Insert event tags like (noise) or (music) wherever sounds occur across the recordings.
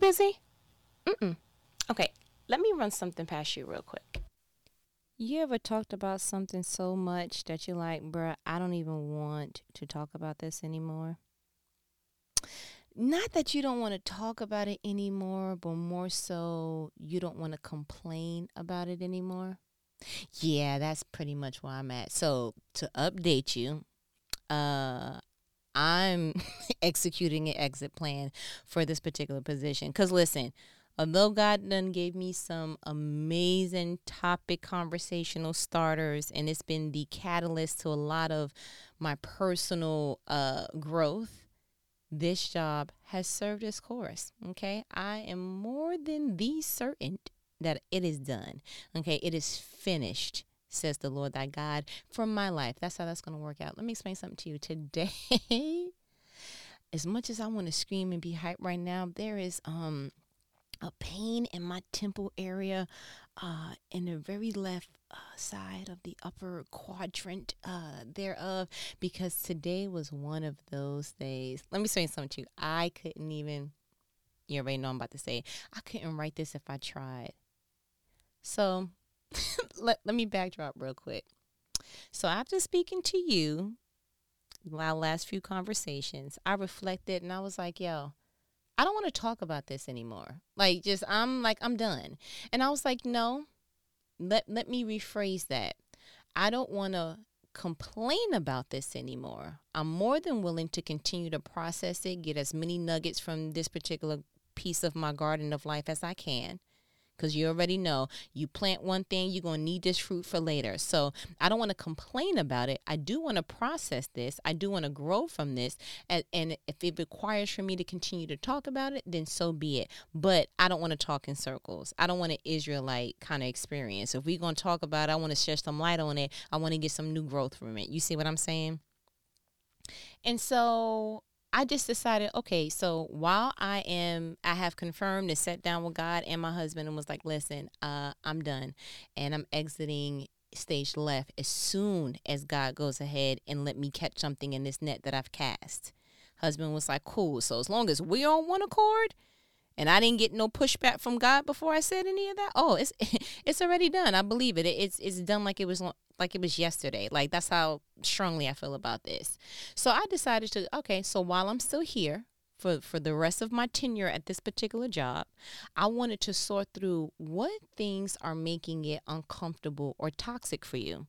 busy? Mm-mm. Okay, let me run something past you real quick. You ever talked about something so much that you're like, bruh, I don't even want to talk about this anymore? Not that you don't want to talk about it anymore, but more so you don't want to complain about it anymore. Yeah, that's pretty much where I'm at. So to update you, uh, I'm (laughs) executing an exit plan for this particular position. Because listen, although God done gave me some amazing topic conversational starters, and it's been the catalyst to a lot of my personal uh, growth, this job has served its course. Okay. I am more than the certain that it is done. Okay. It is finished says the Lord thy God, for my life. That's how that's going to work out. Let me explain something to you. Today, (laughs) as much as I want to scream and be hyped right now, there is um a pain in my temple area uh in the very left uh, side of the upper quadrant uh thereof because today was one of those days. Let me say something to you. I couldn't even you already know I'm about to say. I couldn't write this if I tried. So (laughs) let, let me backdrop real quick. So after speaking to you, our last few conversations, I reflected and I was like, yo, I don't want to talk about this anymore. Like just I'm like I'm done. And I was like, no. Let let me rephrase that. I don't want to complain about this anymore. I'm more than willing to continue to process it, get as many nuggets from this particular piece of my garden of life as I can because you already know you plant one thing, you're going to need this fruit for later. So I don't want to complain about it. I do want to process this. I do want to grow from this. And, and if it requires for me to continue to talk about it, then so be it. But I don't want to talk in circles. I don't want an Israelite kind of experience. If we're going to talk about it, I want to shed some light on it. I want to get some new growth from it. You see what I'm saying? And so I just decided, okay, so while I am, I have confirmed and sat down with God and my husband and was like, listen, uh, I'm done and I'm exiting stage left as soon as God goes ahead and let me catch something in this net that I've cast. Husband was like, cool. So as long as we on one accord, and I didn't get no pushback from God before I said any of that. Oh, it's (laughs) it's already done. I believe it. It's it's done like it was like it was yesterday. Like that's how strongly I feel about this. So I decided to okay, so while I'm still here for for the rest of my tenure at this particular job, I wanted to sort through what things are making it uncomfortable or toxic for you.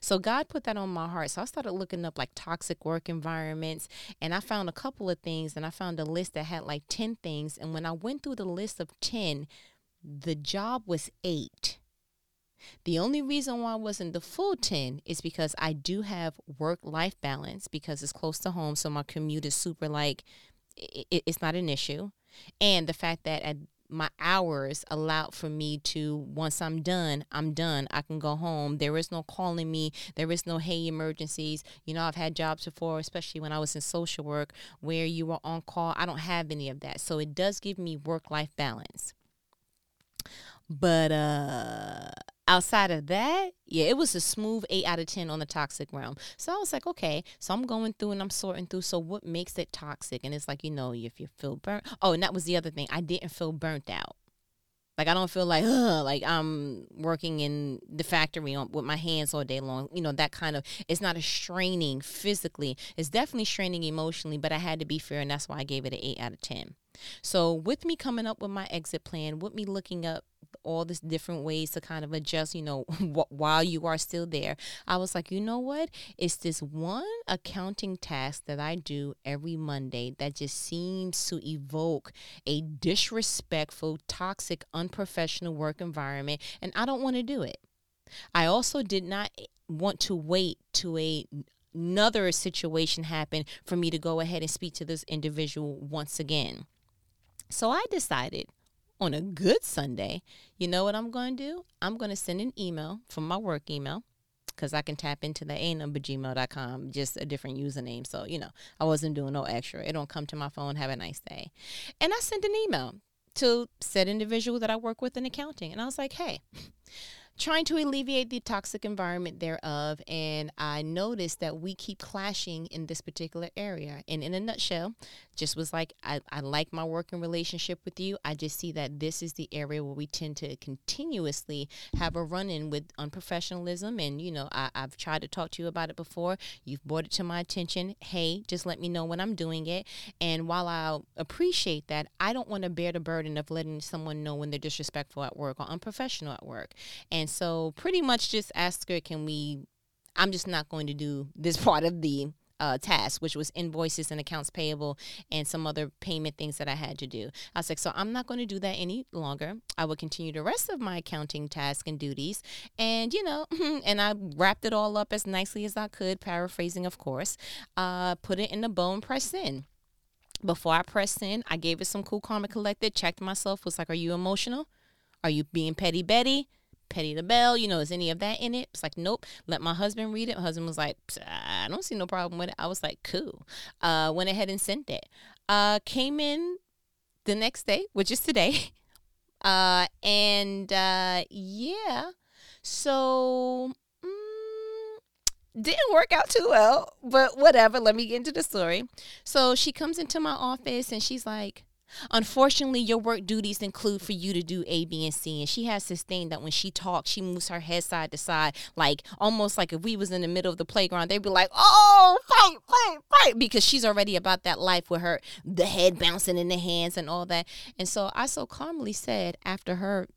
So God put that on my heart. So I started looking up like toxic work environments and I found a couple of things and I found a list that had like 10 things and when I went through the list of 10, the job was 8. The only reason why I wasn't the full 10 is because I do have work life balance because it's close to home. So my commute is super like, it, it's not an issue. And the fact that at my hours allowed for me to once I'm done, I'm done. I can go home. There is no calling me. There is no hey emergencies. You know, I've had jobs before, especially when I was in social work where you were on call. I don't have any of that. So it does give me work life balance. But uh outside of that, yeah, it was a smooth eight out of 10 on the toxic realm. So I was like, okay, so I'm going through and I'm sorting through. So what makes it toxic? And it's like, you know, if you feel burnt. Oh, and that was the other thing. I didn't feel burnt out. Like I don't feel like Ugh, like I'm working in the factory on, with my hands all day long. You know that kind of. It's not a straining physically. It's definitely straining emotionally. But I had to be fair, and that's why I gave it an eight out of ten. So with me coming up with my exit plan, with me looking up all these different ways to kind of adjust, you know, (laughs) while you are still there. I was like, you know what? It's this one accounting task that I do every Monday that just seems to evoke a disrespectful, toxic, unprofessional work environment, and I don't want to do it. I also did not eh, want to wait to a another situation happen for me to go ahead and speak to this individual once again. So I decided on a good Sunday, you know what I'm going to do? I'm going to send an email from my work email because I can tap into the a number gmail.com, just a different username. So, you know, I wasn't doing no extra. It don't come to my phone, have a nice day. And I sent an email to said individual that I work with in accounting. And I was like, hey, trying to alleviate the toxic environment thereof. And I noticed that we keep clashing in this particular area. And in a nutshell, just was like, I, I like my working relationship with you. I just see that this is the area where we tend to continuously have a run in with unprofessionalism. And, you know, I, I've tried to talk to you about it before. You've brought it to my attention. Hey, just let me know when I'm doing it. And while I appreciate that, I don't want to bear the burden of letting someone know when they're disrespectful at work or unprofessional at work. And so, pretty much just ask her, can we? I'm just not going to do this (laughs) part of the uh, task, which was invoices and accounts payable and some other payment things that I had to do. I was like, so I'm not going to do that any longer. I will continue the rest of my accounting tasks and duties. And, you know, (laughs) and I wrapped it all up as nicely as I could, paraphrasing, of course, uh, put it in the bow and press in. Before I pressed in, I gave it some cool, and collected, checked myself, was like, are you emotional? Are you being petty Betty? Petty LaBelle, you know, is any of that in it? It's like, nope. Let my husband read it. My husband was like, I don't see no problem with it. I was like, cool. Uh, went ahead and sent it. Uh, came in the next day, which is today. (laughs) Uh, and uh, yeah, so mm, didn't work out too well, but whatever. Let me get into the story. So she comes into my office and she's like, Unfortunately, your work duties include for you to do A, B, and C. And she has sustained that when she talks, she moves her head side to side, like almost like if we was in the middle of the playground, they'd be like, "Oh, fight, fight, fight," because she's already about that life with her the head bouncing in the hands and all that. And so I so calmly said after her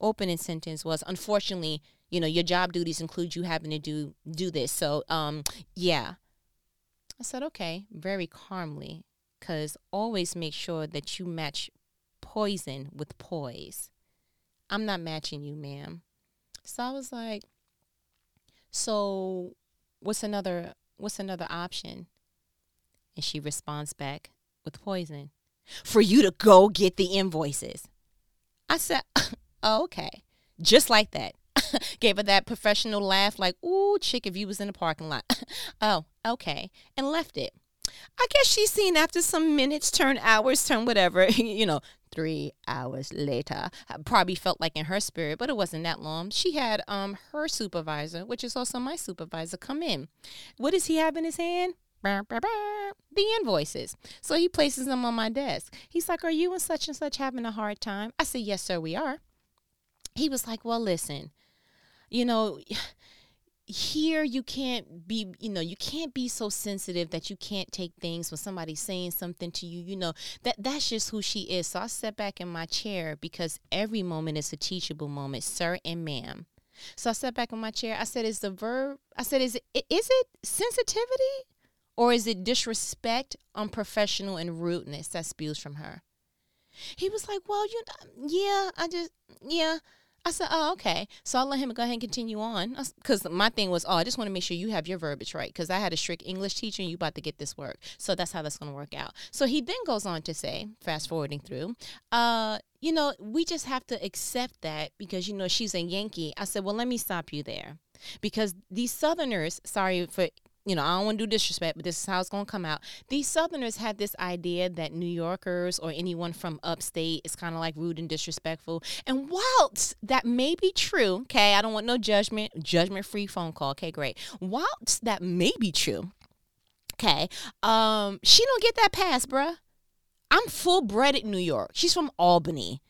opening sentence was, "Unfortunately, you know, your job duties include you having to do do this." So, um, yeah. I said, "Okay," very calmly because always make sure that you match poison with poise. I'm not matching you, ma'am. So I was like, so what's another what's another option? And she responds back with poison. For you to go get the invoices. I said, (laughs) oh, okay. Just like that. (laughs) Gave her that professional laugh, like, ooh, chick, if you was in the parking lot. (laughs) oh, okay. And left it. I guess she's seen after some minutes turn hours, turn whatever, (laughs) you know, three hours later. Probably felt like in her spirit, but it wasn't that long. She had um her supervisor, which is also my supervisor, come in. What does he have in his hand? The invoices. So he places them on my desk. He's like, Are you and such and such having a hard time? I said, Yes, sir, we are. He was like, Well, listen, you know, here you can't be you know you can't be so sensitive that you can't take things when somebody's saying something to you you know that that's just who she is. So i sat back in my chair because every moment is a teachable moment sir and ma'am. So i sat back in my chair. I said is the verb i said is it is it sensitivity or is it disrespect unprofessional and rudeness that spews from her? He was like well you yeah i just yeah I said, oh, okay. So I'll let him go ahead and continue on. Because my thing was, oh, I just want to make sure you have your verbiage right. Because I had a strict English teacher and you about to get this work. So that's how that's going to work out. So he then goes on to say, fast forwarding through, uh, you know, we just have to accept that because, you know, she's a Yankee. I said, well, let me stop you there. Because these Southerners, sorry for you know, I don't want to do disrespect, but this is how it's going to come out. These Southerners have this idea that New Yorkers or anyone from upstate is kind of like rude and disrespectful. And whilst that may be true, okay, I don't want no judgment, judgment free phone call. Okay, great. Whilst that may be true, okay, um, she don't get that pass, bruh. I'm full bred at New York. She's from Albany.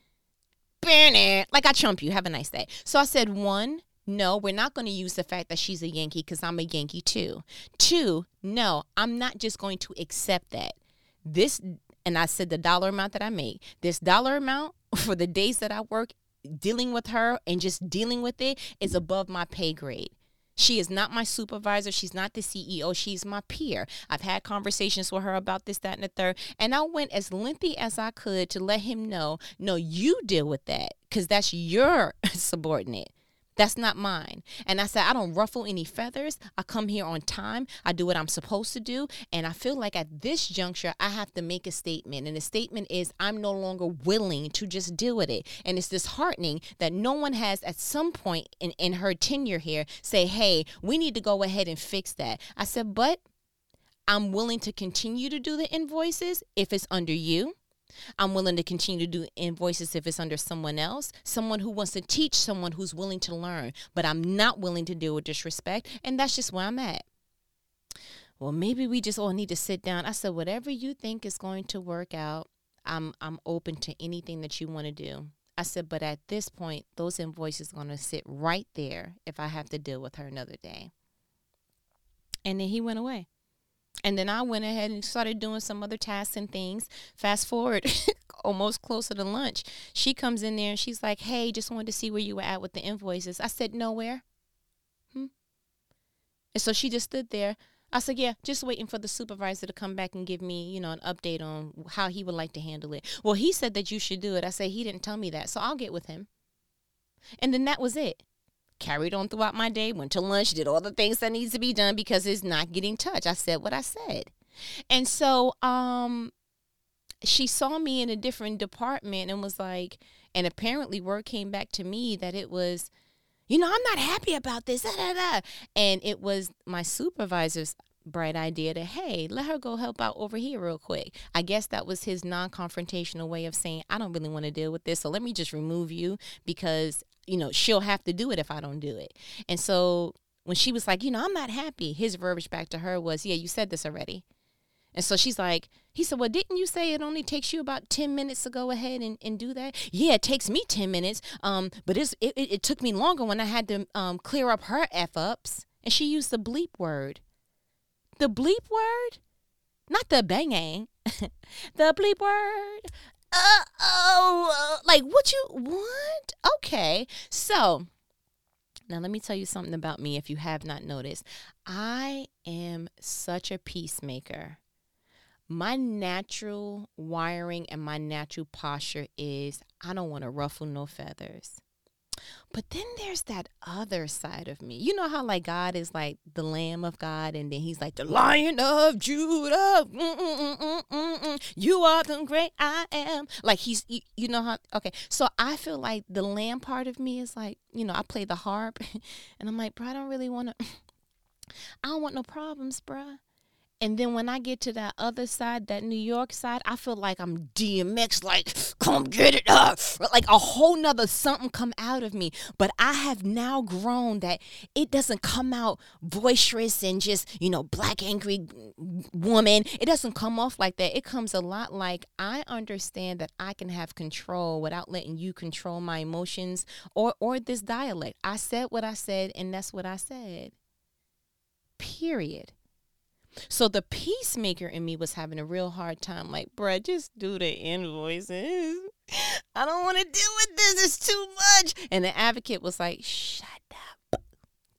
Like I chump you. Have a nice day. So I said one, no, we're not going to use the fact that she's a Yankee because I'm a Yankee too. Two, no, I'm not just going to accept that. This, and I said the dollar amount that I make, this dollar amount (laughs) for the days that I work dealing with her and just dealing with it is above my pay grade. She is not my supervisor. She's not the CEO. She's my peer. I've had conversations with her about this, that, and the third. And I went as lengthy as I could to let him know no, you deal with that because that's your (laughs) subordinate. That's not mine. And I said, I don't ruffle any feathers. I come here on time. I do what I'm supposed to do. And I feel like at this juncture, I have to make a statement. And the statement is, I'm no longer willing to just deal with it. And it's disheartening that no one has, at some point in, in her tenure here, say, hey, we need to go ahead and fix that. I said, but I'm willing to continue to do the invoices if it's under you. I'm willing to continue to do invoices if it's under someone else, someone who wants to teach someone who's willing to learn, but I'm not willing to deal with disrespect. And that's just where I'm at. Well, maybe we just all need to sit down. I said, whatever you think is going to work out, I'm I'm open to anything that you want to do. I said, but at this point, those invoices are going to sit right there if I have to deal with her another day. And then he went away. And then I went ahead and started doing some other tasks and things. Fast forward (laughs) almost closer to lunch. She comes in there and she's like, Hey, just wanted to see where you were at with the invoices. I said, Nowhere. Hmm. And so she just stood there. I said, Yeah, just waiting for the supervisor to come back and give me, you know, an update on how he would like to handle it. Well, he said that you should do it. I said, He didn't tell me that. So I'll get with him. And then that was it carried on throughout my day, went to lunch, did all the things that needs to be done because it's not getting touched. I said what I said. And so um she saw me in a different department and was like and apparently word came back to me that it was you know, I'm not happy about this. Da, da, da. And it was my supervisor's bright idea to, hey, let her go help out over here real quick. I guess that was his non confrontational way of saying, I don't really want to deal with this. So let me just remove you because you know, she'll have to do it if I don't do it. And so when she was like, you know, I'm not happy, his verbiage back to her was, yeah, you said this already. And so she's like, he said, well, didn't you say it only takes you about 10 minutes to go ahead and, and do that? Yeah, it takes me 10 minutes. Um, but it, it, it took me longer when I had to um, clear up her F ups. And she used the bleep word. The bleep word? Not the banging. (laughs) the bleep word uh oh, like what you want? Okay, so now let me tell you something about me. If you have not noticed, I am such a peacemaker. My natural wiring and my natural posture is I don't want to ruffle no feathers. But then there's that other side of me. You know how like God is like the Lamb of God, and then He's like the Lion of Judah. Mm-mm-mm-mm-mm. You are the great I am. Like He's, you, you know how? Okay, so I feel like the Lamb part of me is like, you know, I play the harp, (laughs) and I'm like, bro, I don't really want to. (sniffs) I don't want no problems, bruh. And then when I get to that other side, that New York side, I feel like I'm DMX, like, come get it uh, up. Like a whole nother something come out of me. But I have now grown that it doesn't come out boisterous and just, you know, black angry woman. It doesn't come off like that. It comes a lot like I understand that I can have control without letting you control my emotions or or this dialect. I said what I said and that's what I said. Period. So the peacemaker in me was having a real hard time. Like, bruh, just do the invoices. I don't want to deal with this. It's too much. And the advocate was like, shut up.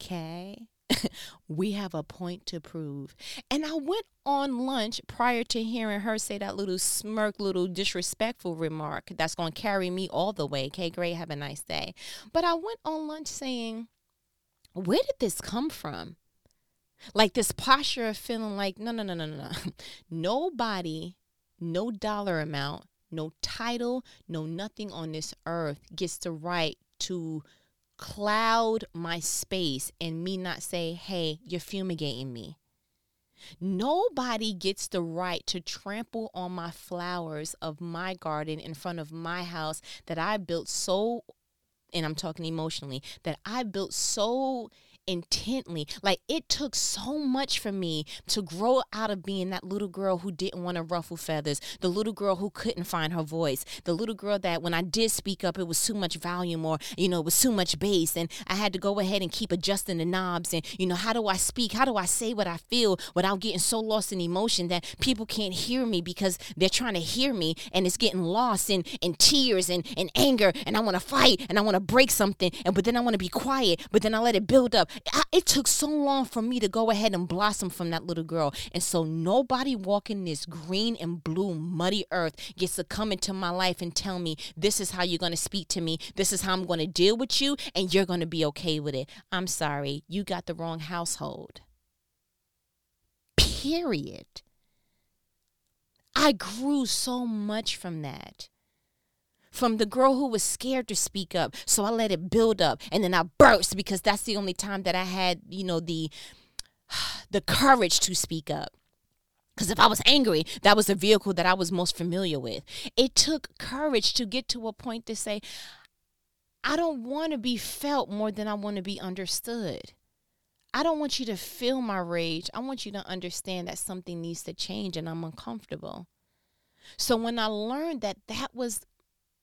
Okay. (laughs) we have a point to prove. And I went on lunch prior to hearing her say that little smirk, little disrespectful remark that's going to carry me all the way. Okay, great. Have a nice day. But I went on lunch saying, where did this come from? Like this posture of feeling like, no, no, no, no, no, no. (laughs) Nobody, no dollar amount, no title, no nothing on this earth gets the right to cloud my space and me not say, hey, you're fumigating me. Nobody gets the right to trample on my flowers of my garden in front of my house that I built so, and I'm talking emotionally, that I built so intently. Like it took so much for me to grow out of being that little girl who didn't want to ruffle feathers, the little girl who couldn't find her voice, the little girl that when I did speak up, it was too much volume or, you know, it was too much bass. And I had to go ahead and keep adjusting the knobs. And, you know, how do I speak? How do I say what I feel without getting so lost in emotion that people can't hear me because they're trying to hear me and it's getting lost in, in tears and, and anger. And I want to fight and I want to break something. And but then I want to be quiet, but then I let it build up. It took so long for me to go ahead and blossom from that little girl. And so nobody walking this green and blue muddy earth gets to come into my life and tell me this is how you're going to speak to me. This is how I'm going to deal with you and you're going to be okay with it. I'm sorry. You got the wrong household. Period. I grew so much from that from the girl who was scared to speak up. So I let it build up and then I burst because that's the only time that I had, you know, the (sighs) the courage to speak up. Because if I was angry, that was the vehicle that I was most familiar with. It took courage to get to a point to say, I don't want to be felt more than I want to be understood. I don't want you to feel my rage. I want you to understand that something needs to change and I'm uncomfortable. So when I learned that that was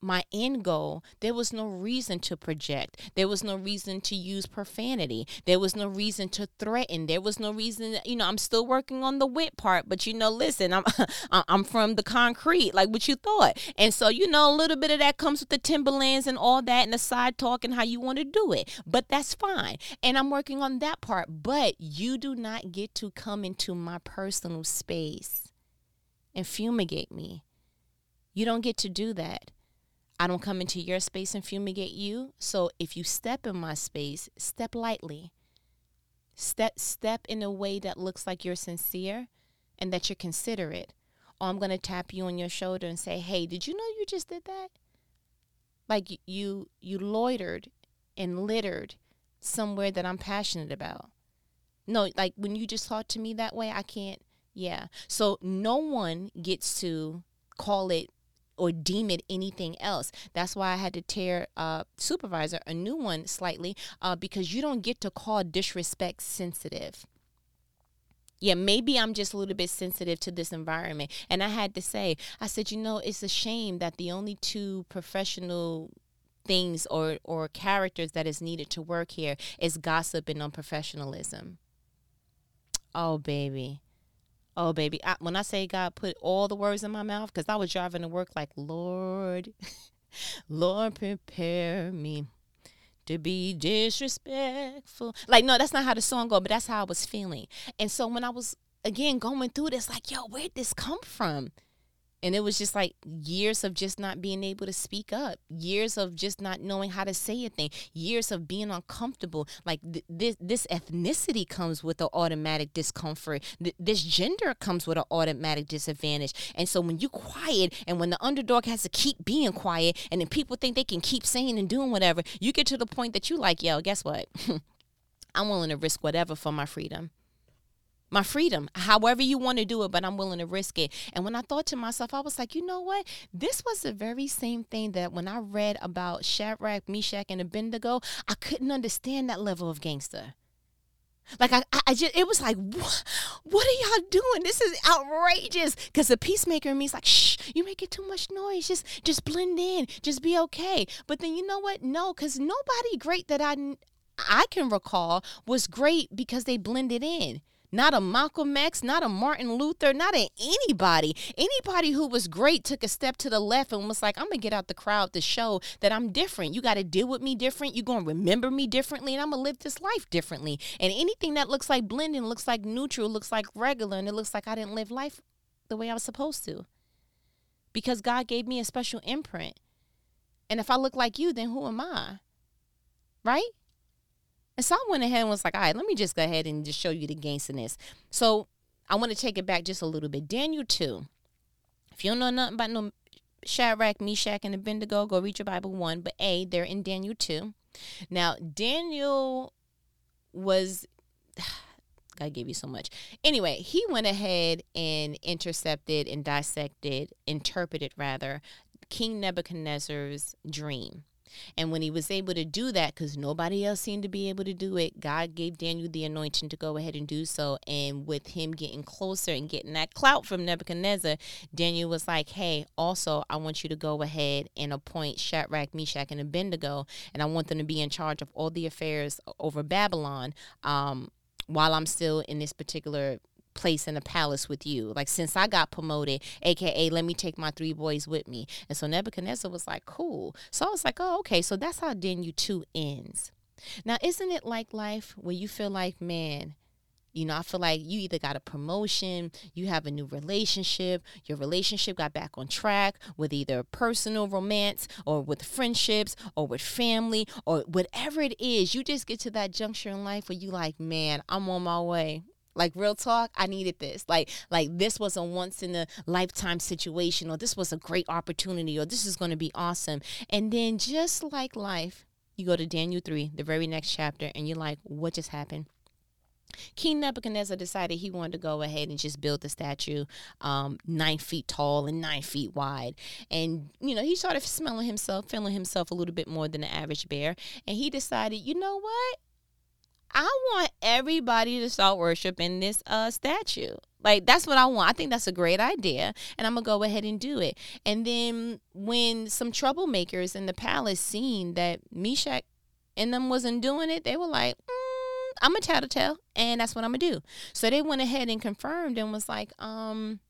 my end goal, there was no reason to project. There was no reason to use profanity. There was no reason to threaten. There was no reason, you know, I'm still working on the wit part, but you know, listen, I'm (laughs) I'm from the concrete, like what you thought. And so, you know, a little bit of that comes with the Timberlands and all that and the side talk and how you want to do it. But that's fine. And I'm working on that part. But you do not get to come into my personal space and fumigate me. You don't get to do that. I don't come into your space and fumigate you. So if you step in my space, step lightly. Step step in a way that looks like you're sincere and that you're considerate. Or I'm going to tap you on your shoulder and say, "Hey, did you know you just did that?" Like you you loitered and littered somewhere that I'm passionate about. No, like when you just talk to me that way, I can't. Yeah. So no one gets to call it or deem it anything else. That's why I had to tear uh, supervisor a new one slightly uh, because you don't get to call disrespect sensitive. Yeah, maybe I'm just a little bit sensitive to this environment. And I had to say, I said, you know, it's a shame that the only two professional things or or characters that is needed to work here is gossip and unprofessionalism. Oh baby. Oh, baby. I, when I say God put all the words in my mouth, because I was driving to work like, Lord, (laughs) Lord, prepare me to be disrespectful. Like, no, that's not how the song go, but that's how I was feeling. And so when I was, again, going through this, like, yo, where'd this come from? And it was just like years of just not being able to speak up, years of just not knowing how to say a thing, years of being uncomfortable. Like th- this, this ethnicity comes with an automatic discomfort. Th- this gender comes with an automatic disadvantage. And so when you quiet, and when the underdog has to keep being quiet, and then people think they can keep saying and doing whatever, you get to the point that you like, yo, guess what? (laughs) I'm willing to risk whatever for my freedom my freedom, however you want to do it, but I'm willing to risk it. And when I thought to myself, I was like, you know what? This was the very same thing that when I read about Shadrach, Meshach, and Abednego, I couldn't understand that level of gangster. Like I, I just, it was like, what, what are y'all doing? This is outrageous. Because the peacemaker in me is like, shh, you making too much noise. Just, just blend in. Just be okay. But then you know what? No, because nobody great that I, I can recall was great because they blended in not a Malcolm X, not a Martin Luther, not a anybody. Anybody who was great took a step to the left and was like, I'm gonna get out the crowd to show that I'm different. You got to deal with me different. You're gonna remember me differently, and I'm gonna live this life differently. And anything that looks like blending, looks like neutral, looks like regular, and it looks like I didn't live life the way I was supposed to. Because God gave me a special imprint. And if I look like you, then who am I? Right? And so I went ahead and was like, all right, let me just go ahead and just show you the gangsterness. So I want to take it back just a little bit. Daniel 2. If you don't know nothing about no Shadrach, Meshach, and Abednego, go read your Bible 1. But A, they're in Daniel 2. Now, Daniel was. (sighs) God gave you so much. Anyway, he went ahead and intercepted and dissected, interpreted rather, King Nebuchadnezzar's dream. And when he was able to do that, because nobody else seemed to be able to do it, God gave Daniel the anointing to go ahead and do so. And with him getting closer and getting that clout from Nebuchadnezzar, Daniel was like, hey, also, I want you to go ahead and appoint Shadrach, Meshach, and Abednego, and I want them to be in charge of all the affairs over Babylon um, while I'm still in this particular place in the palace with you. Like since I got promoted, aka let me take my three boys with me. And so Nebuchadnezzar was like, cool. So I was like, oh, okay. So that's how Daniel 2 ends. Now, isn't it like life where you feel like, man, you know, I feel like you either got a promotion, you have a new relationship, your relationship got back on track with either personal romance or with friendships or with family or whatever it is. You just get to that juncture in life where you like, man, I'm on my way. Like real talk, I needed this. Like like this was a once in a lifetime situation or this was a great opportunity or this is going to be awesome. And then just like life, you go to Daniel 3, the very next chapter and you're like, what just happened? King Nebuchadnezzar decided he wanted to go ahead and just build the statue um, nine feet tall and nine feet wide. And, you know, he started smelling himself, feeling himself a little bit more than the average bear. And he decided, you know what? I want everybody to start worshiping this uh, statue. Like that's what I want. I think that's a great idea, and I'm gonna go ahead and do it. And then when some troublemakers in the palace seen that Meshach and them wasn't doing it, they were like, mm, "I'm a tattletale, and that's what I'm gonna do." So they went ahead and confirmed and was like, "Um,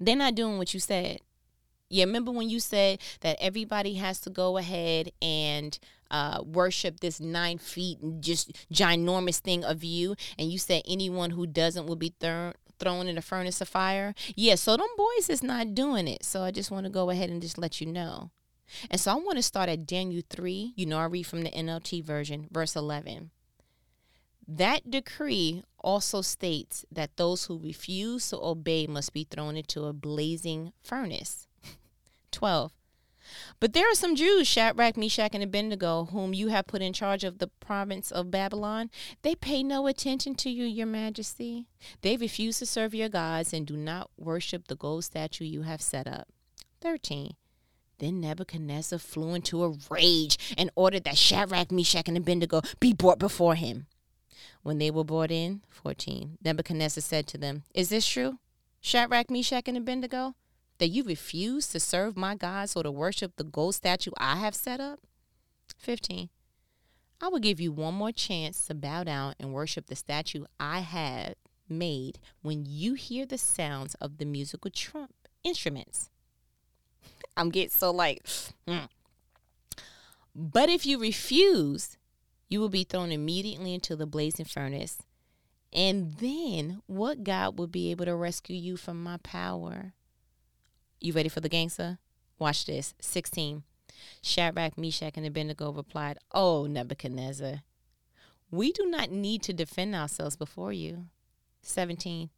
they're not doing what you said." Yeah, remember when you said that everybody has to go ahead and uh, worship this nine feet just ginormous thing of you, and you said anyone who doesn't will be thrown thrown in a furnace of fire. Yeah, so them boys is not doing it. So I just want to go ahead and just let you know. And so I want to start at Daniel 3. You know, I read from the NLT version, verse 11. That decree also states that those who refuse to obey must be thrown into a blazing furnace. 12. But there are some Jews, Shadrach, Meshach, and Abednego, whom you have put in charge of the province of Babylon. They pay no attention to you, your majesty. They refuse to serve your gods and do not worship the gold statue you have set up. 13. Then Nebuchadnezzar flew into a rage and ordered that Shadrach, Meshach, and Abednego be brought before him. When they were brought in, 14, Nebuchadnezzar said to them, Is this true? Shadrach, Meshach, and Abednego? That you refuse to serve my gods or to worship the gold statue I have set up? 15. I will give you one more chance to bow down and worship the statue I have made when you hear the sounds of the musical trump instruments. (laughs) I'm getting so like, mm. but if you refuse, you will be thrown immediately into the blazing furnace. And then what God will be able to rescue you from my power? You ready for the gangster? Watch this. 16. Shadrach, Meshach, and Abednego replied, Oh, Nebuchadnezzar, we do not need to defend ourselves before you. 17.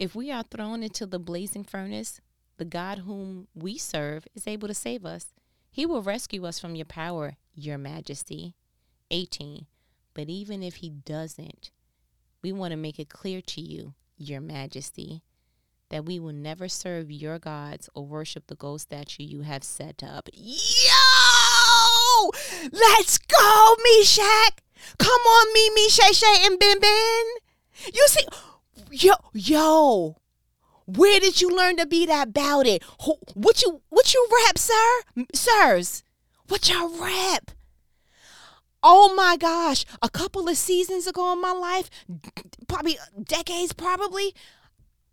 If we are thrown into the blazing furnace, the God whom we serve is able to save us. He will rescue us from your power, your majesty. 18. But even if he doesn't, we want to make it clear to you, your majesty, that we will never serve your gods or worship the gold statue you have set up. Yo! Let's go, Meshach! Come on, me, Shay, Shay, and Ben Ben. You see, yo, yo, where did you learn to be that about it? What you, what you rap, sir, sirs? What y'all rap? Oh my gosh, a couple of seasons ago in my life, probably uh, decades, probably,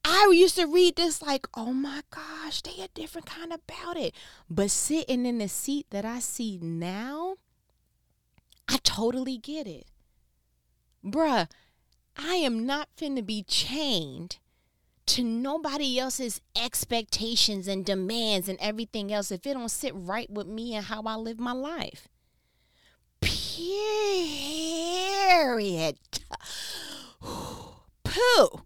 I used to read this like, oh my gosh, they a different kind about it. But sitting in the seat that I see now, I totally get it. Bruh, I am not finna be chained to nobody else's expectations and demands and everything else if it don't sit right with me and how I live my life. Period. (sighs) Pooh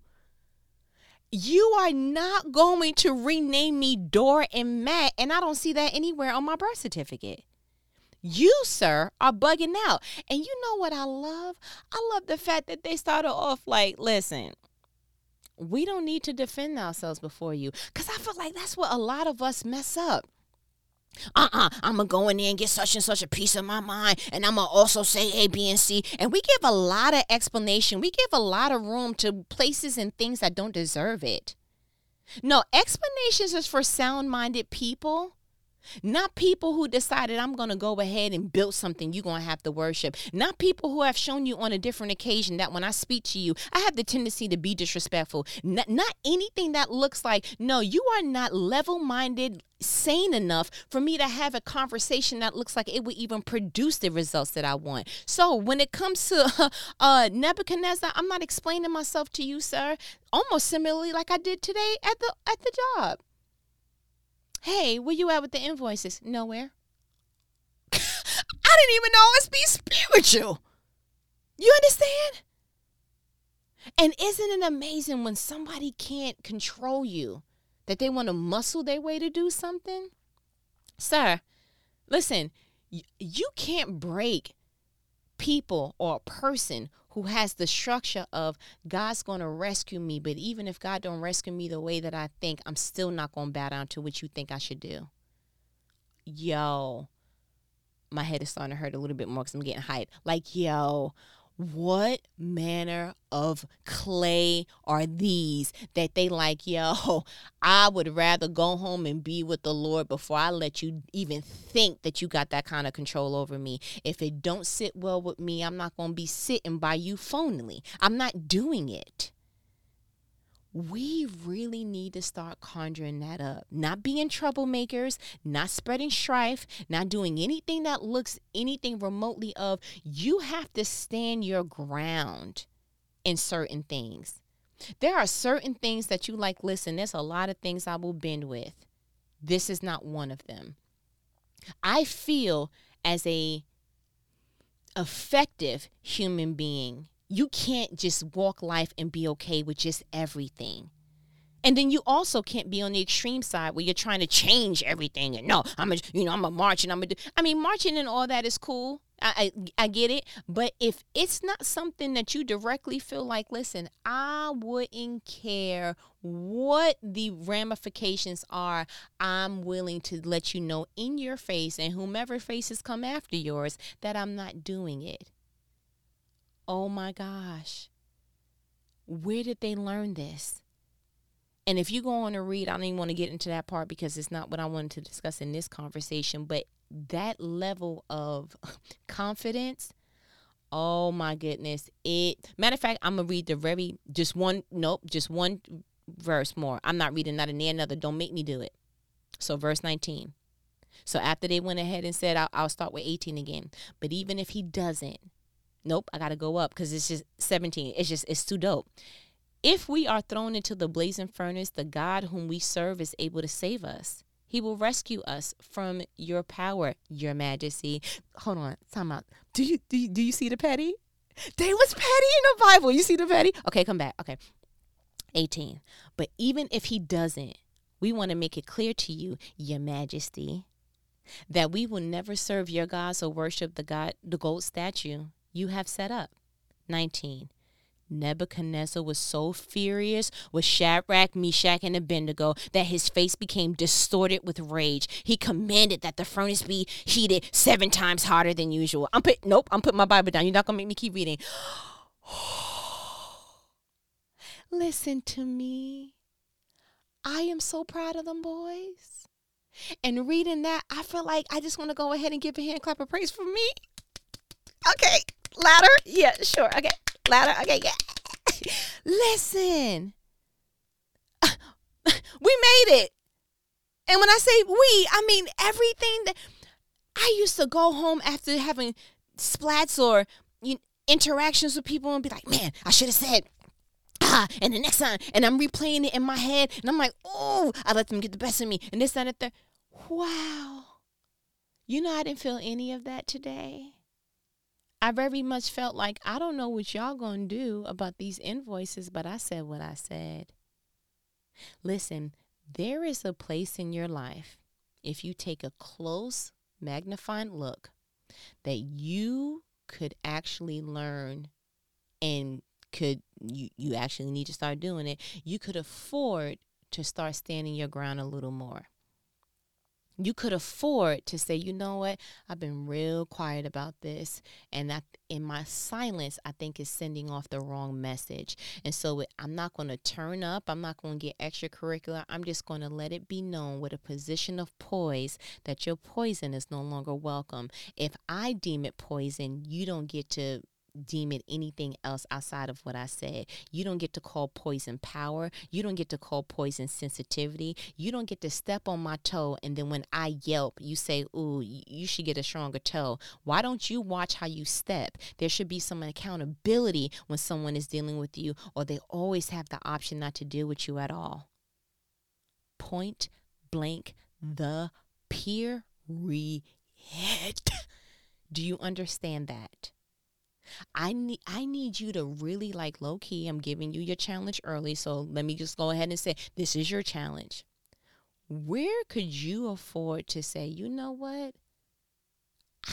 you are not going to rename me Dora and Matt, and I don't see that anywhere on my birth certificate. You, sir, are bugging out. And you know what I love? I love the fact that they started off like, listen, we don't need to defend ourselves before you. Because I feel like that's what a lot of us mess up uh-uh i'm gonna go in there and get such and such a piece of my mind and i'm gonna also say a b and c. And we give a lot of explanation. We give a lot of room to places and things that don't deserve it. No explanations is for sound-minded people not people who decided I'm going to go ahead and build something you're going to have to worship. Not people who have shown you on a different occasion that when I speak to you, I have the tendency to be disrespectful. Not, not anything that looks like, no, you are not level minded, sane enough for me to have a conversation that looks like it would even produce the results that I want. So when it comes to (laughs) uh, Nebuchadnezzar, I'm not explaining myself to you, sir. Almost similarly like I did today at the at the job. Hey, where you at with the invoices? Nowhere. (laughs) I didn't even know it's be spiritual. You understand? And isn't it amazing when somebody can't control you that they want to muscle their way to do something? Sir, listen, you can't break people or a person who has the structure of God's going to rescue me, but even if God don't rescue me the way that I think, I'm still not going to bow down to what you think I should do. Yo, my head is starting to hurt a little bit more because I'm getting hyped. Like, yo, what manner of clay are these that they like yo? (laughs) I would rather go home and be with the lord before i let you even think that you got that kind of control over me. If it don't sit well with me i'm not going to be sitting by you phonily i'm not doing it we really need to start conjuring that up. Not being troublemakers, not spreading strife, not doing anything that looks anything remotely of. You have to stand your ground in certain things. There are certain things that you like, listen, there's a lot of things I will bend with. This is not one of them. I feel as a effective human being you can't just walk life and be okay with just everything. And then you also can't be on the extreme side where you're trying to change everything. And no, I'm a, you know, I'm a march and I'm a. I mean, marching and all that is cool. I, I I get it, but if it's not something that you directly feel like, listen, I wouldn't care what the ramifications are. I'm willing to let you know in your face and whomever faces come after yours that I'm not doing it. Oh my gosh. Where did they learn this? And if you go on to read, I don't even want to get into that part because it's not what I wanted to discuss in this conversation, but that level of (laughs) confidence, oh my goodness. It matter of fact, I'm gonna read the very just one nope, just one verse more. I'm not reading not any another. Don't make me do it. So verse 19. So after they went ahead and said, I'll, I'll start with 18 again. But even if he doesn't, nope, I got to go up because it's just 17. It's just, it's too dope. If we are thrown into the blazing furnace, the God whom we serve is able to save us. He will rescue us from your power, your majesty. Hold on, time out. Do you do you, do you see the petty? They was petty in the Bible. You see the petty? Okay, come back. Okay. 18. But even if he doesn't, we want to make it clear to you, your majesty, that we will never serve your gods or worship the god the gold statue you have set up. 19. Nebuchadnezzar was so furious with Shadrach, Meshach, and Abednego that his face became distorted with rage. He commanded that the furnace be heated seven times hotter than usual. I'm put nope, I'm putting my Bible down. You're not gonna make me keep reading. (gasps) Listen to me. I am so proud of them boys. And reading that, I feel like I just want to go ahead and give a hand clap of praise for me. Okay. Louder? Yeah, sure. Okay. Louder. Okay, yeah. Listen. (laughs) we made it. And when I say we, I mean everything that I used to go home after having splats or you know, interactions with people and be like, man, I should have said, ah, and the next time, and I'm replaying it in my head, and I'm like, oh, I let them get the best of me, and this, that, and the third. Wow. You know, I didn't feel any of that today. I very much felt like I don't know what y'all going to do about these invoices, but I said what I said. Listen, there is a place in your life, if you take a close, magnifying look, that you could actually learn and could you you actually need to start doing it. You could afford to start standing your ground a little more you could afford to say, you know what, I've been real quiet about this. And that in my silence, I think is sending off the wrong message. And so I'm not going to turn up. I'm not going to get extracurricular. I'm just going to let it be known with a position of poise that your poison is no longer welcome. If I deem it poison, you don't get to deem it anything else outside of what I said. You don't get to call poison power. You don't get to call poison sensitivity. You don't get to step on my toe and then when I yelp, you say, Ooh, you should get a stronger toe. Why don't you watch how you step? There should be some accountability when someone is dealing with you, or they always have the option not to deal with you at all. Point blank, the period. Do you understand that? I need I need you to really like low key. I'm giving you your challenge early, so let me just go ahead and say this is your challenge. Where could you afford to say, you know what?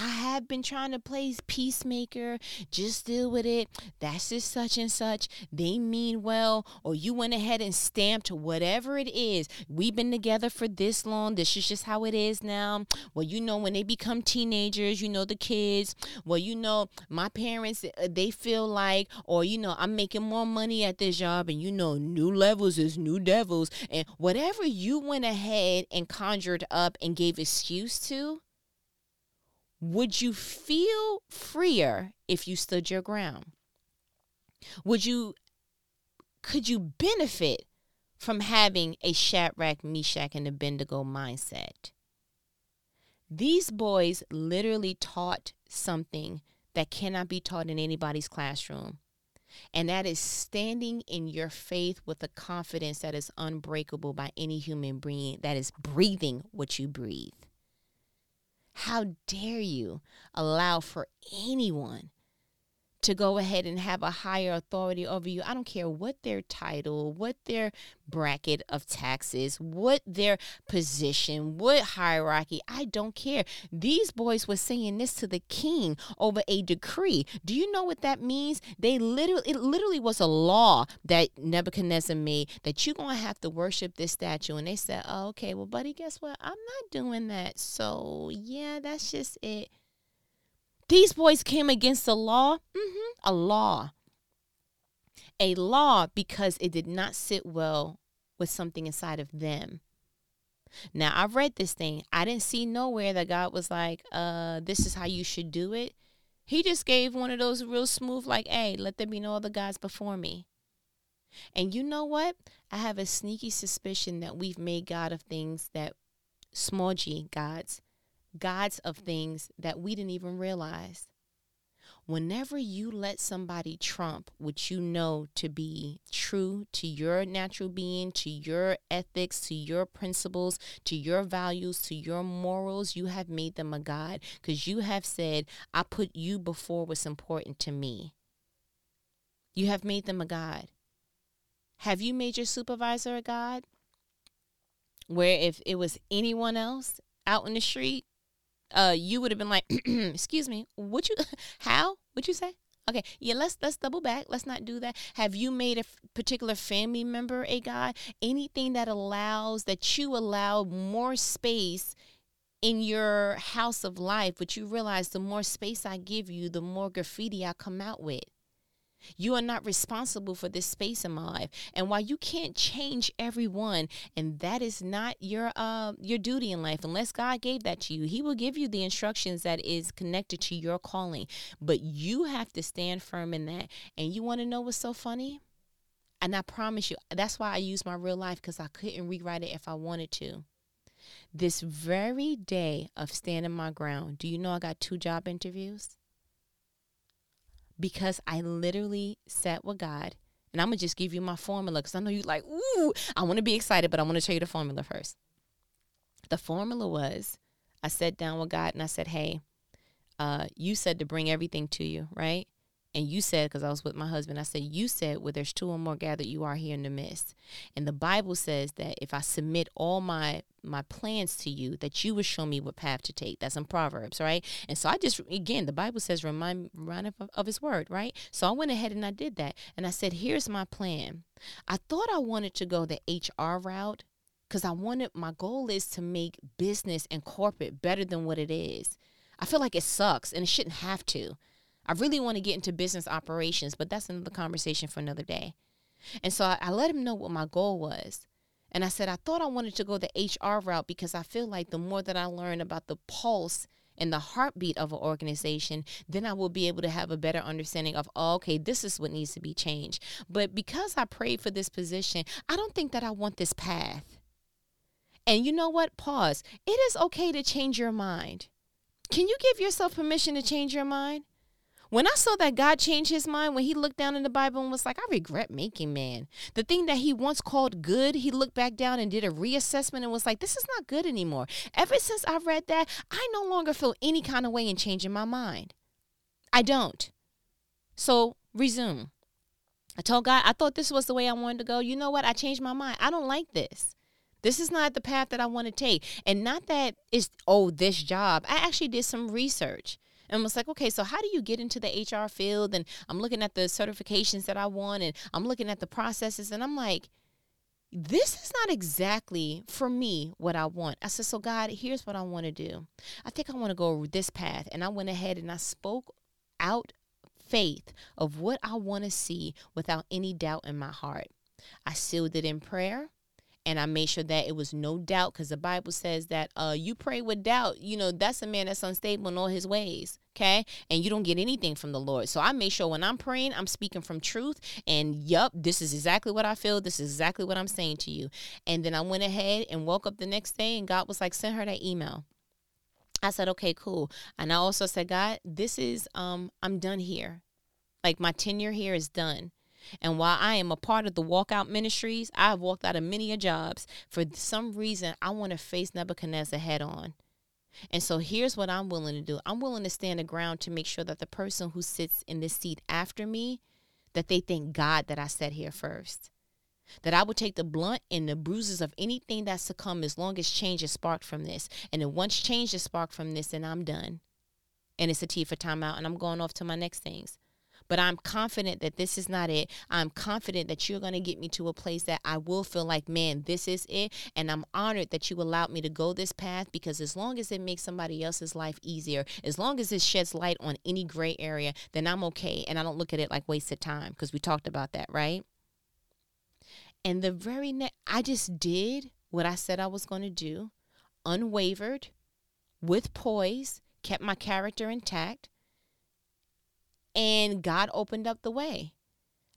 I have been trying to play peacemaker, just deal with it. That's just such and such. They mean well, or you went ahead and stamped whatever it is. We've been together for this long. This is just how it is now. Well, you know, when they become teenagers, you know, the kids, well, you know, my parents, uh, they feel like, or, you know, I'm making more money at this job, and, you know, new levels is new devils. And whatever you went ahead and conjured up and gave excuse to, would you feel freer if you stood your ground? Would you could you benefit from having a Shadrach, Meshach, and Abednego mindset? These boys literally taught something that cannot be taught in anybody's classroom. And that is standing in your faith with a confidence that is unbreakable by any human being that is breathing what you breathe. How dare you allow for anyone to go ahead and have a higher authority over you. I don't care what their title, what their bracket of taxes, what their position, what hierarchy. I don't care. These boys were saying this to the king over a decree. Do you know what that means? They literally it literally was a law that Nebuchadnezzar made that you're gonna have to worship this statue. And they said, oh, okay, well, buddy, guess what? I'm not doing that. So yeah, that's just it. These boys came against the law, mm-hmm, a law. A law because it did not sit well with something inside of them. Now, I've read this thing. I didn't see nowhere that God was like, uh, this is how you should do it. He just gave one of those real smooth, like, hey, let there be no other gods before me. And you know what? I have a sneaky suspicion that we've made God of things that small g gods gods of things that we didn't even realize. Whenever you let somebody trump what you know to be true to your natural being, to your ethics, to your principles, to your values, to your morals, you have made them a God because you have said, I put you before what's important to me. You have made them a God. Have you made your supervisor a God? Where if it was anyone else out in the street, uh, you would have been like, (clears throat) "Excuse me, what you? (laughs) How? What you say?" Okay, yeah, let's let's double back. Let's not do that. Have you made a f- particular family member a God? Anything that allows that you allow more space in your house of life, but you realize the more space I give you, the more graffiti I come out with. You are not responsible for this space in my life. And while you can't change everyone, and that is not your uh your duty in life, unless God gave that to you, He will give you the instructions that is connected to your calling. But you have to stand firm in that. And you want to know what's so funny? And I promise you, that's why I use my real life because I couldn't rewrite it if I wanted to. This very day of standing my ground, do you know I got two job interviews? Because I literally sat with God. And I'm gonna just give you my formula because I know you like, ooh, I want to be excited, but I want to tell you the formula first. The formula was I sat down with God and I said, Hey, uh, you said to bring everything to you, right? And you said, because I was with my husband, I said, You said, where there's two or more gathered, you are here in the midst. And the Bible says that if I submit all my my plans to you, that you will show me what path to take. That's in Proverbs, right? And so I just, again, the Bible says, remind, remind of, of his word, right? So I went ahead and I did that. And I said, Here's my plan. I thought I wanted to go the HR route because I wanted, my goal is to make business and corporate better than what it is. I feel like it sucks and it shouldn't have to. I really want to get into business operations, but that's another conversation for another day. And so I, I let him know what my goal was. And I said, I thought I wanted to go the HR route because I feel like the more that I learn about the pulse and the heartbeat of an organization, then I will be able to have a better understanding of, oh, okay, this is what needs to be changed. But because I prayed for this position, I don't think that I want this path. And you know what? Pause. It is okay to change your mind. Can you give yourself permission to change your mind? When I saw that God changed his mind when he looked down in the Bible and was like, I regret making man. The thing that he once called good, he looked back down and did a reassessment and was like, this is not good anymore. Ever since I read that, I no longer feel any kind of way in changing my mind. I don't. So resume. I told God, I thought this was the way I wanted to go. You know what? I changed my mind. I don't like this. This is not the path that I want to take. And not that it's, oh, this job. I actually did some research and was like, okay, so how do you get into the HR field? And I'm looking at the certifications that I want and I'm looking at the processes and I'm like, this is not exactly for me what I want. I said, so God, here's what I want to do. I think I want to go this path. And I went ahead and I spoke out faith of what I want to see without any doubt in my heart. I sealed it in prayer and I made sure that it was no doubt because the Bible says that uh, you pray with doubt. You know, that's a man that's unstable in all his ways. Okay. And you don't get anything from the Lord. So I make sure when I'm praying, I'm speaking from truth. And yup, this is exactly what I feel. This is exactly what I'm saying to you. And then I went ahead and woke up the next day and God was like, send her that email. I said, okay, cool. And I also said, God, this is, um, I'm done here. Like my tenure here is done. And while I am a part of the walkout ministries, I have walked out of many a jobs. For some reason, I want to face Nebuchadnezzar head on. And so here's what I'm willing to do. I'm willing to stand the ground to make sure that the person who sits in this seat after me, that they thank God that I sat here first. That I would take the blunt and the bruises of anything that's to come as long as change is sparked from this. And then once change is sparked from this, then I'm done. And it's a T for timeout, and I'm going off to my next things. But I'm confident that this is not it. I'm confident that you're going to get me to a place that I will feel like, man, this is it. And I'm honored that you allowed me to go this path because as long as it makes somebody else's life easier, as long as it sheds light on any gray area, then I'm okay. And I don't look at it like wasted time because we talked about that, right? And the very next, I just did what I said I was going to do, unwavered, with poise, kept my character intact, and God opened up the way.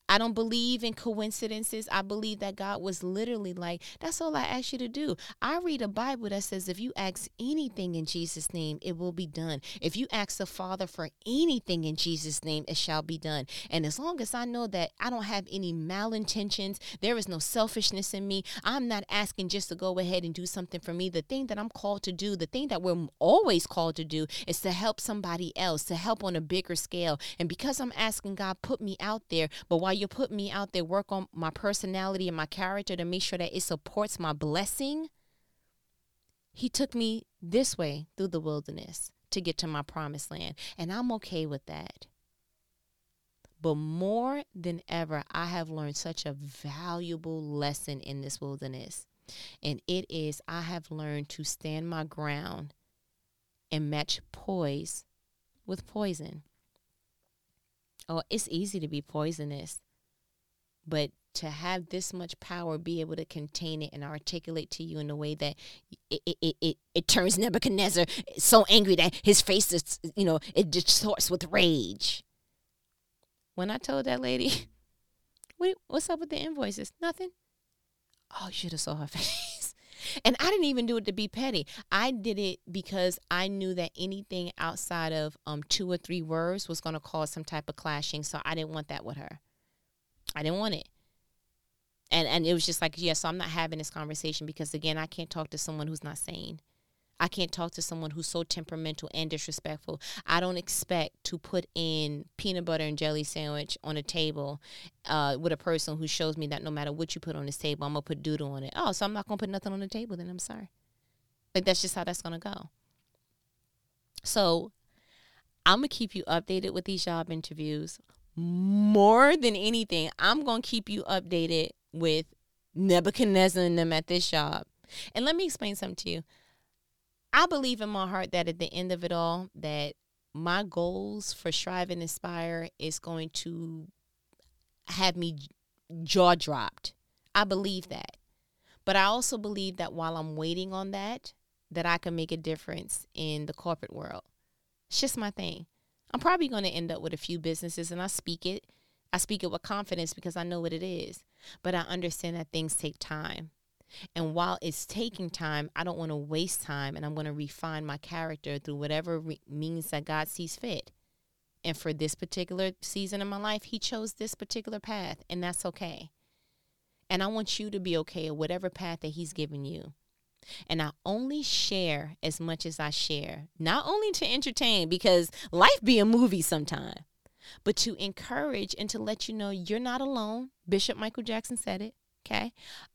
I don't believe in coincidences. I believe that God was literally like, that's all I ask you to do. I read a Bible that says if you ask anything in Jesus' name, it will be done. If you ask the Father for anything in Jesus' name, it shall be done. And as long as I know that I don't have any malintentions, there is no selfishness in me, I'm not asking just to go ahead and do something for me. The thing that I'm called to do, the thing that we're always called to do, is to help somebody else, to help on a bigger scale. And because I'm asking God, put me out there, but while you put me out there, work on my personality and my character to make sure that it supports my blessing. He took me this way through the wilderness to get to my promised land. And I'm okay with that. But more than ever, I have learned such a valuable lesson in this wilderness. And it is I have learned to stand my ground and match poise with poison. Oh, it's easy to be poisonous. But to have this much power, be able to contain it and articulate to you in a way that it it, it, it turns Nebuchadnezzar so angry that his face is, you know, it distorts with rage. When I told that lady, (laughs) wait, what's up with the invoices? Nothing. Oh, you should have saw her (laughs) face. And I didn't even do it to be petty. I did it because I knew that anything outside of um two or three words was going to cause some type of clashing. So I didn't want that with her. I didn't want it. And and it was just like, yeah, so I'm not having this conversation because again, I can't talk to someone who's not sane. I can't talk to someone who's so temperamental and disrespectful. I don't expect to put in peanut butter and jelly sandwich on a table uh, with a person who shows me that no matter what you put on this table, I'm gonna put doodle on it. Oh, so I'm not gonna put nothing on the table. Then I'm sorry. Like that's just how that's gonna go. So I'm gonna keep you updated with these job interviews more than anything, I'm going to keep you updated with Nebuchadnezzar and them at this job. And let me explain something to you. I believe in my heart that at the end of it all, that my goals for Strive and Inspire is going to have me jaw dropped. I believe that. But I also believe that while I'm waiting on that, that I can make a difference in the corporate world. It's just my thing. I'm probably going to end up with a few businesses and I speak it. I speak it with confidence because I know what it is. But I understand that things take time. And while it's taking time, I don't want to waste time and I'm going to refine my character through whatever re- means that God sees fit. And for this particular season of my life, He chose this particular path, and that's okay. And I want you to be okay at whatever path that He's given you. And I only share as much as I share, not only to entertain, because life be a movie sometime, but to encourage and to let you know you're not alone. Bishop Michael Jackson said it. Okay.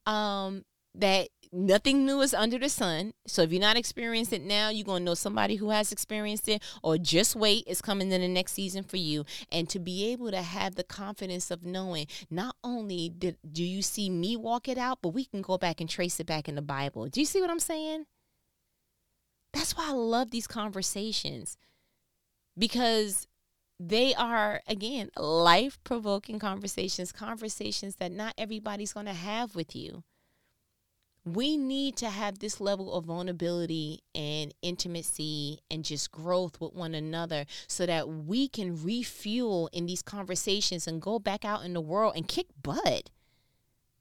Um, that nothing new is under the sun. So if you're not experienced it now, you're gonna know somebody who has experienced it, or just wait, it's coming in the next season for you. And to be able to have the confidence of knowing not only did do you see me walk it out, but we can go back and trace it back in the Bible. Do you see what I'm saying? That's why I love these conversations. Because they are again life provoking conversations conversations that not everybody's going to have with you we need to have this level of vulnerability and intimacy and just growth with one another so that we can refuel in these conversations and go back out in the world and kick butt.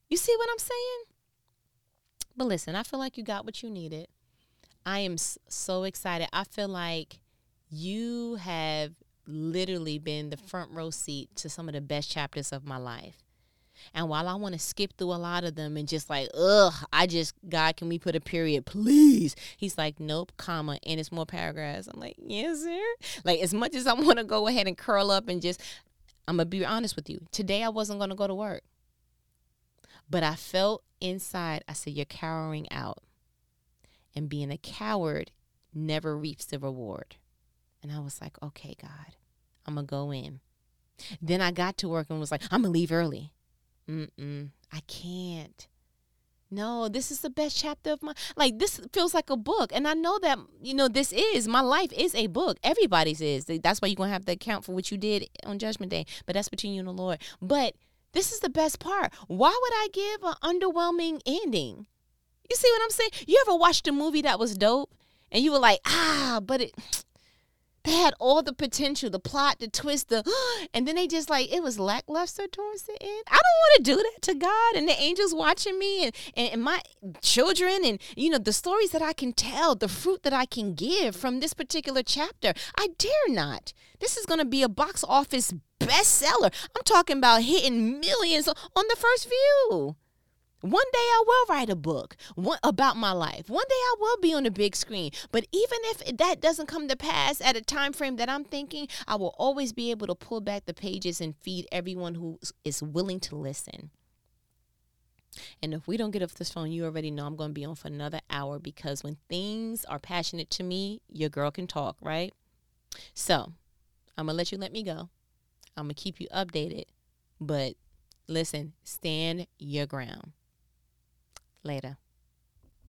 You see what I'm saying? But listen, I feel like you got what you needed. I am so excited. I feel like you have literally been the front row seat to some of the best chapters of my life. And while I want to skip through a lot of them and just like, ugh, I just, God, can we put a period, please? He's like, nope, comma, and it's more paragraphs. I'm like, yes, sir. Like, as much as I want to go ahead and curl up and just, I'm going to be honest with you. Today I wasn't going to go to work. But I felt inside, I said, you're cowering out. And being a coward never reaps the reward. And I was like, okay, God, I'm going to go in. Then I got to work and was like, I'm going to leave early. Mm-mm. I can't. No, this is the best chapter of my like this feels like a book. And I know that, you know, this is my life is a book. Everybody's is. That's why you're gonna have to account for what you did on judgment day. But that's between you and the Lord. But this is the best part. Why would I give an underwhelming ending? You see what I'm saying? You ever watched a movie that was dope and you were like, ah, but it they had all the potential, the plot, the twist, the (gasps) and then they just like it was lackluster towards the end. I don't want to do that to God and the angels watching me and, and, and my children and you know the stories that I can tell, the fruit that I can give from this particular chapter. I dare not. This is gonna be a box office bestseller. I'm talking about hitting millions on the first view. One day I will write a book about my life. One day I will be on the big screen. But even if that doesn't come to pass at a time frame that I'm thinking, I will always be able to pull back the pages and feed everyone who is willing to listen. And if we don't get off this phone, you already know I'm going to be on for another hour because when things are passionate to me, your girl can talk, right? So I'm going to let you let me go. I'm going to keep you updated. But listen, stand your ground. Later.